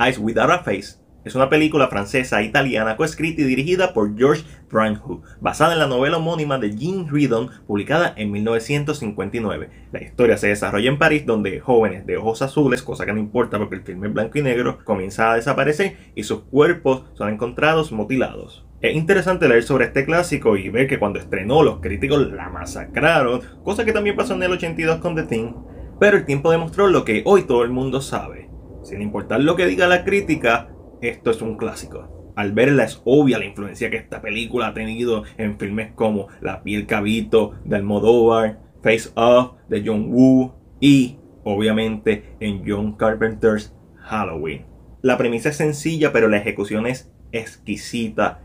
Eyes Without a Face es una película francesa italiana coescrita y dirigida por Georges Franju, basada en la novela homónima de Jean Ridon, publicada en 1959. La historia se desarrolla en París, donde jóvenes de ojos azules, cosa que no importa porque el filme es blanco y negro, comienzan a desaparecer y sus cuerpos son encontrados mutilados. Es interesante leer sobre este clásico y ver que cuando estrenó los críticos la masacraron, cosa que también pasó en el 82 con The Thing, pero el tiempo demostró lo que hoy todo el mundo sabe. Sin importar lo que diga la crítica, esto es un clásico. Al verla es obvia la influencia que esta película ha tenido en filmes como La piel cabito de Almodóvar, Face Off de John Woo y obviamente en John Carpenter's Halloween. La premisa es sencilla pero la ejecución es exquisita.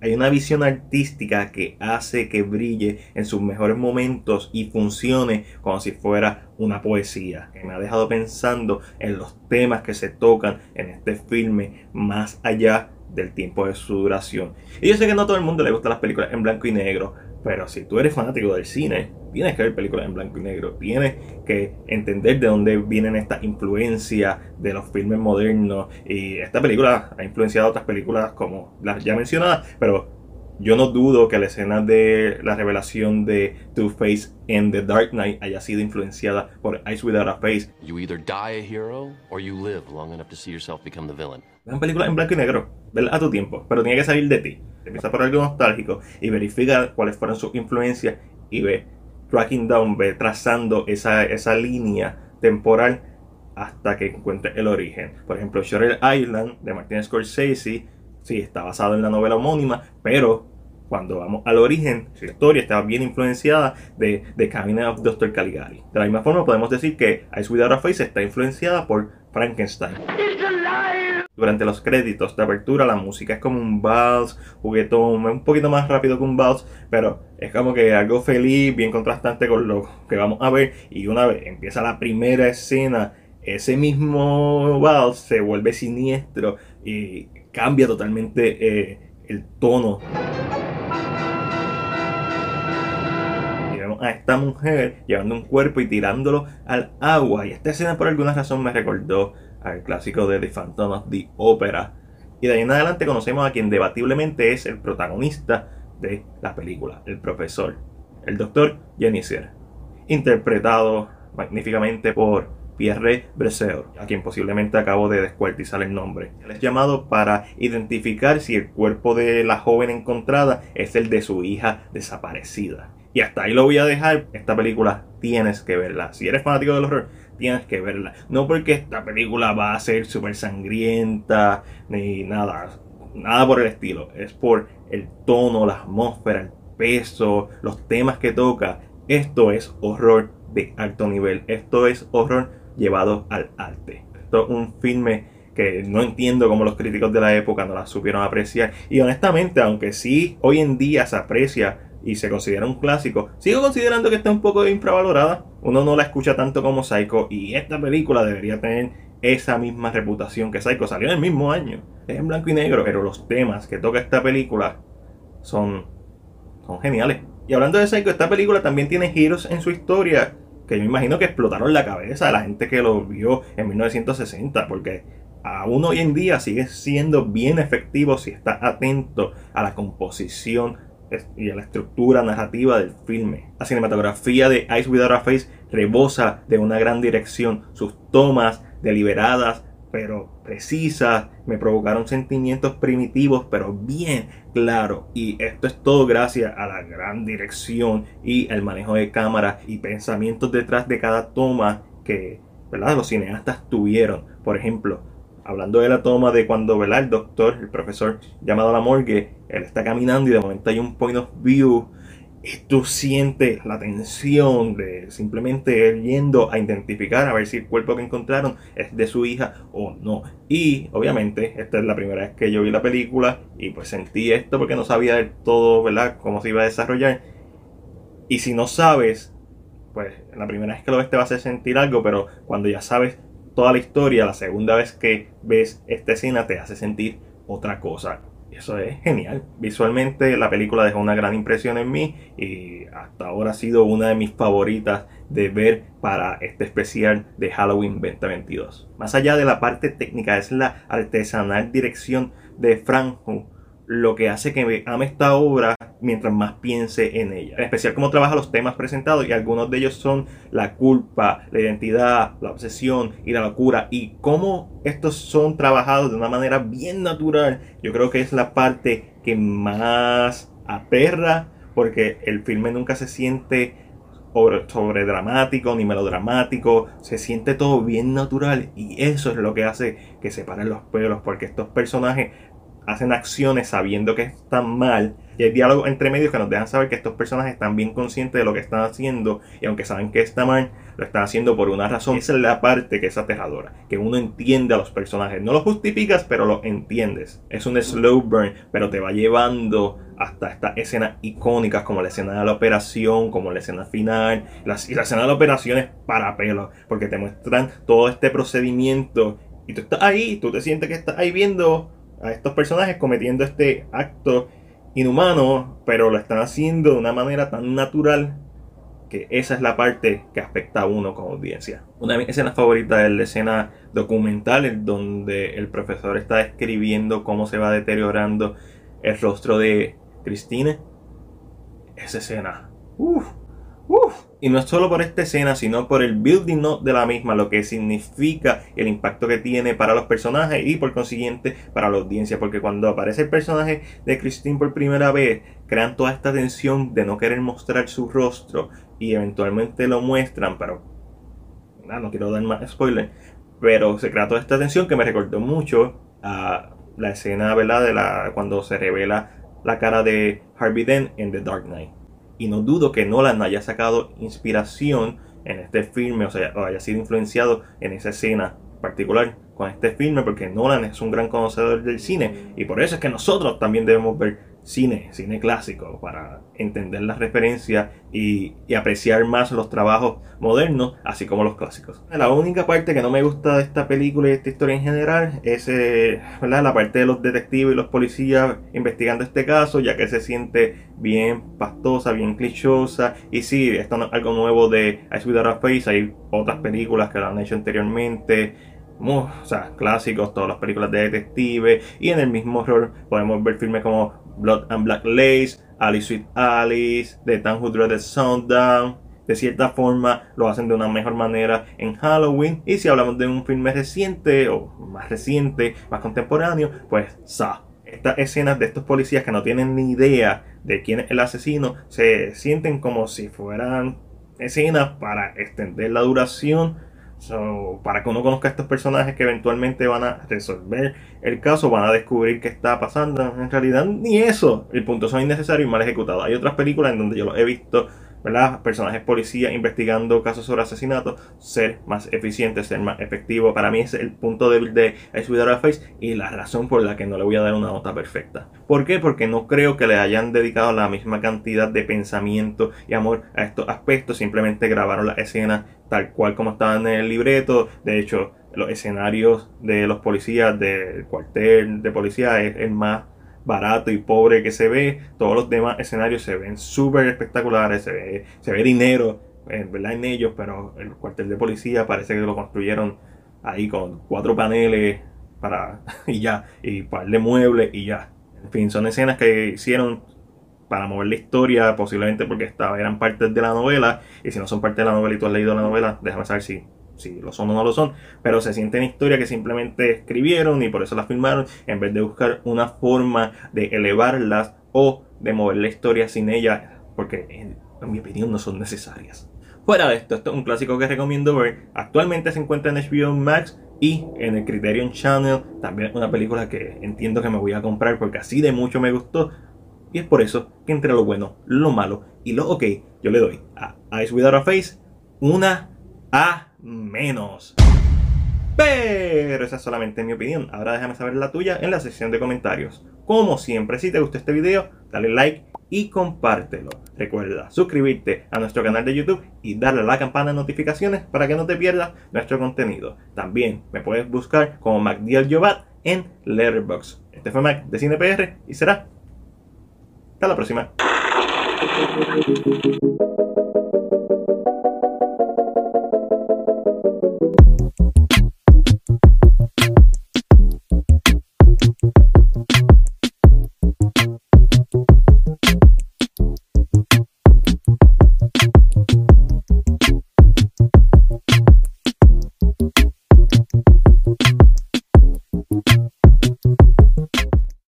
Hay una visión artística que hace que brille en sus mejores momentos y funcione como si fuera una poesía. Que me ha dejado pensando en los temas que se tocan en este filme más allá del tiempo de su duración. Y yo sé que no a todo el mundo le gustan las películas en blanco y negro, pero si tú eres fanático del cine, tienes que ver películas en blanco y negro, tienes que entender de dónde vienen estas influencias de los filmes modernos. Y esta película ha influenciado otras películas como las ya mencionadas, pero yo no dudo que la escena de la revelación de Two-Face en The Dark Knight haya sido influenciada por Eyes Without a Face. You either die a hero or you live long enough to see yourself become the villain. Vean películas en blanco y negro, verlas a tu tiempo, pero tiene que salir de ti. Empieza por algo nostálgico y verifica cuáles fueron sus influencias y ve tracking down, ve trazando esa, esa línea temporal hasta que encuentre el origen. Por ejemplo, Shutter Island de Martin Scorsese sí, está basado en la novela homónima, pero cuando vamos al origen, su historia está bien influenciada de The Cabinet of Dr. Caligari. De la misma forma, podemos decir que Ice Without a Face está influenciada por Frankenstein. Durante los créditos de apertura, la música es como un vals, juguetón, un poquito más rápido que un vals, pero es como que algo feliz, bien contrastante con lo que vamos a ver. Y una vez empieza la primera escena, ese mismo vals se vuelve siniestro y cambia totalmente eh, el tono. A esta mujer llevando un cuerpo y tirándolo al agua. Y esta escena por alguna razón me recordó al clásico de The Phantom of the Opera. Y de ahí en adelante conocemos a quien debatiblemente es el protagonista de la película, el profesor, el doctor Jennifer, interpretado magníficamente por Pierre Breseur, a quien posiblemente acabo de descuartizar el nombre. Él es llamado para identificar si el cuerpo de la joven encontrada es el de su hija desaparecida. Y hasta ahí lo voy a dejar. Esta película tienes que verla. Si eres fanático del horror, tienes que verla. No porque esta película va a ser súper sangrienta ni nada. Nada por el estilo. Es por el tono, la atmósfera, el peso, los temas que toca. Esto es horror de alto nivel. Esto es horror llevado al arte. Esto es un filme que no entiendo cómo los críticos de la época no la supieron apreciar. Y honestamente, aunque sí hoy en día se aprecia y se considera un clásico, sigo considerando que está un poco infravalorada. Uno no la escucha tanto como Psycho y esta película debería tener esa misma reputación que Psycho. Salió en el mismo año. Es en blanco y negro, pero los temas que toca esta película son, son geniales. Y hablando de Psycho, esta película también tiene giros en su historia que yo imagino que explotaron la cabeza de la gente que lo vio en 1960, porque aún hoy en día sigue siendo bien efectivo si está atento a la composición y a la estructura narrativa del filme. La cinematografía de Ice Without a Face rebosa de una gran dirección, sus tomas deliberadas pero precisas, me provocaron sentimientos primitivos, pero bien claros. Y esto es todo gracias a la gran dirección y el manejo de cámara y pensamientos detrás de cada toma que ¿verdad? los cineastas tuvieron. Por ejemplo, hablando de la toma de cuando ¿verdad? el doctor, el profesor llamado a la morgue, él está caminando y de momento hay un point of view tú sientes la tensión de simplemente yendo a identificar a ver si el cuerpo que encontraron es de su hija o no. Y obviamente, esta es la primera vez que yo vi la película y pues sentí esto porque no sabía del todo, ¿verdad?, cómo se iba a desarrollar. Y si no sabes, pues la primera vez que lo ves te va a hacer sentir algo, pero cuando ya sabes toda la historia, la segunda vez que ves esta escena te hace sentir otra cosa eso es genial. Visualmente la película dejó una gran impresión en mí y hasta ahora ha sido una de mis favoritas de ver para este especial de Halloween 2022. Más allá de la parte técnica, es la artesanal dirección de Frank lo que hace que me ame esta obra mientras más piense en ella. En especial cómo trabaja los temas presentados y algunos de ellos son la culpa, la identidad, la obsesión y la locura y cómo estos son trabajados de una manera bien natural. Yo creo que es la parte que más aperra porque el filme nunca se siente sobre dramático ni melodramático, se siente todo bien natural y eso es lo que hace que se paren los pelos porque estos personajes hacen acciones sabiendo que están mal. Y hay diálogos entre medios que nos dejan saber que estos personajes están bien conscientes de lo que están haciendo. Y aunque saben que está mal, lo están haciendo por una razón. Esa es la parte que es aterradora. Que uno entiende a los personajes. No lo justificas, pero lo entiendes. Es un slow burn, pero te va llevando hasta estas escenas icónicas como la escena de la operación, como la escena final. y la escena de la operación es para pelo. Porque te muestran todo este procedimiento. Y tú estás ahí, tú te sientes que estás ahí viendo a estos personajes cometiendo este acto inhumano, pero lo están haciendo de una manera tan natural que esa es la parte que afecta a uno como audiencia. Una de mis escenas favoritas es la escena documental en donde el profesor está describiendo cómo se va deteriorando el rostro de Christine. Esa escena. Uf, y no es solo por esta escena, sino por el building up de la misma, lo que significa el impacto que tiene para los personajes y por consiguiente para la audiencia. Porque cuando aparece el personaje de Christine por primera vez, crean toda esta tensión de no querer mostrar su rostro y eventualmente lo muestran, pero no quiero dar más spoiler. Pero se crea toda esta tensión que me recordó mucho a la escena ¿verdad? de la cuando se revela la cara de Harvey Dent en The Dark Knight. Y no dudo que Nolan haya sacado inspiración en este filme, o sea, o haya sido influenciado en esa escena particular con este filme, porque Nolan es un gran conocedor del cine y por eso es que nosotros también debemos ver cine, cine clásico, para entender las referencias y, apreciar más los trabajos modernos, así como los clásicos. La única parte que no me gusta de esta película y de esta historia en general es eh, la parte de los detectives y los policías investigando este caso, ya que se siente bien pastosa, bien clichosa. Y sí, esto es algo nuevo de Ice Without a Face, hay otras películas que lo han hecho anteriormente o sea, clásicos, todas las películas de detective y en el mismo rol podemos ver filmes como Blood and Black Lace, Alice Sweet Alice, The Town Who Dreaded Sundown. De cierta forma lo hacen de una mejor manera en Halloween. Y si hablamos de un filme reciente o más reciente, más contemporáneo, pues Saw. Estas escenas de estos policías que no tienen ni idea de quién es el asesino se sienten como si fueran escenas para extender la duración para que uno conozca a estos personajes que eventualmente van a resolver el caso, van a descubrir qué está pasando. En realidad, ni eso. El punto son innecesarios y mal ejecutados. Hay otras películas en donde yo lo he visto Personajes policías investigando casos sobre asesinatos, ser más eficiente, ser más efectivo. Para mí es el punto débil de Ice Without Face y la razón por la que no le voy a dar una nota perfecta. ¿Por qué? Porque no creo que le hayan dedicado la misma cantidad de pensamiento y amor a estos aspectos. Simplemente grabaron la escena tal cual como estaban en el libreto. De hecho, los escenarios de los policías del cuartel de policía es el más barato y pobre que se ve. Todos los demás escenarios se ven súper espectaculares, se ve, se ve dinero en, ¿verdad? en ellos, pero el cuartel de policía parece que lo construyeron ahí con cuatro paneles para y ya, y par de muebles y ya. En fin, son escenas que hicieron para mover la historia, posiblemente porque esta, eran partes de la novela, y si no son parte de la novela y tú has leído la novela, déjame saber si si lo son o no lo son, pero se sienten historias que simplemente escribieron y por eso las filmaron, en vez de buscar una forma de elevarlas o de mover la historia sin ellas, porque en, mi opinión no son necesarias. Fuera de esto, esto es un clásico que recomiendo ver. Actualmente se encuentra en HBO Max y en el Criterion Channel. También una película que entiendo que me voy a comprar porque así de mucho me gustó. Y es por eso que entre lo bueno, lo malo y lo ok, yo le doy a Ice Without a Face una A menos. Pero esa es solamente mi opinión. Ahora déjame saber la tuya en la sección de comentarios. Como siempre, si te gustó este video, dale like y compártelo. Recuerda suscribirte a nuestro canal de YouTube y darle a la campana de notificaciones para que no te pierdas nuestro contenido. También me puedes buscar como MacDiel Jobat en Letterboxd. Este fue Mac de CinePR y será hasta la próxima.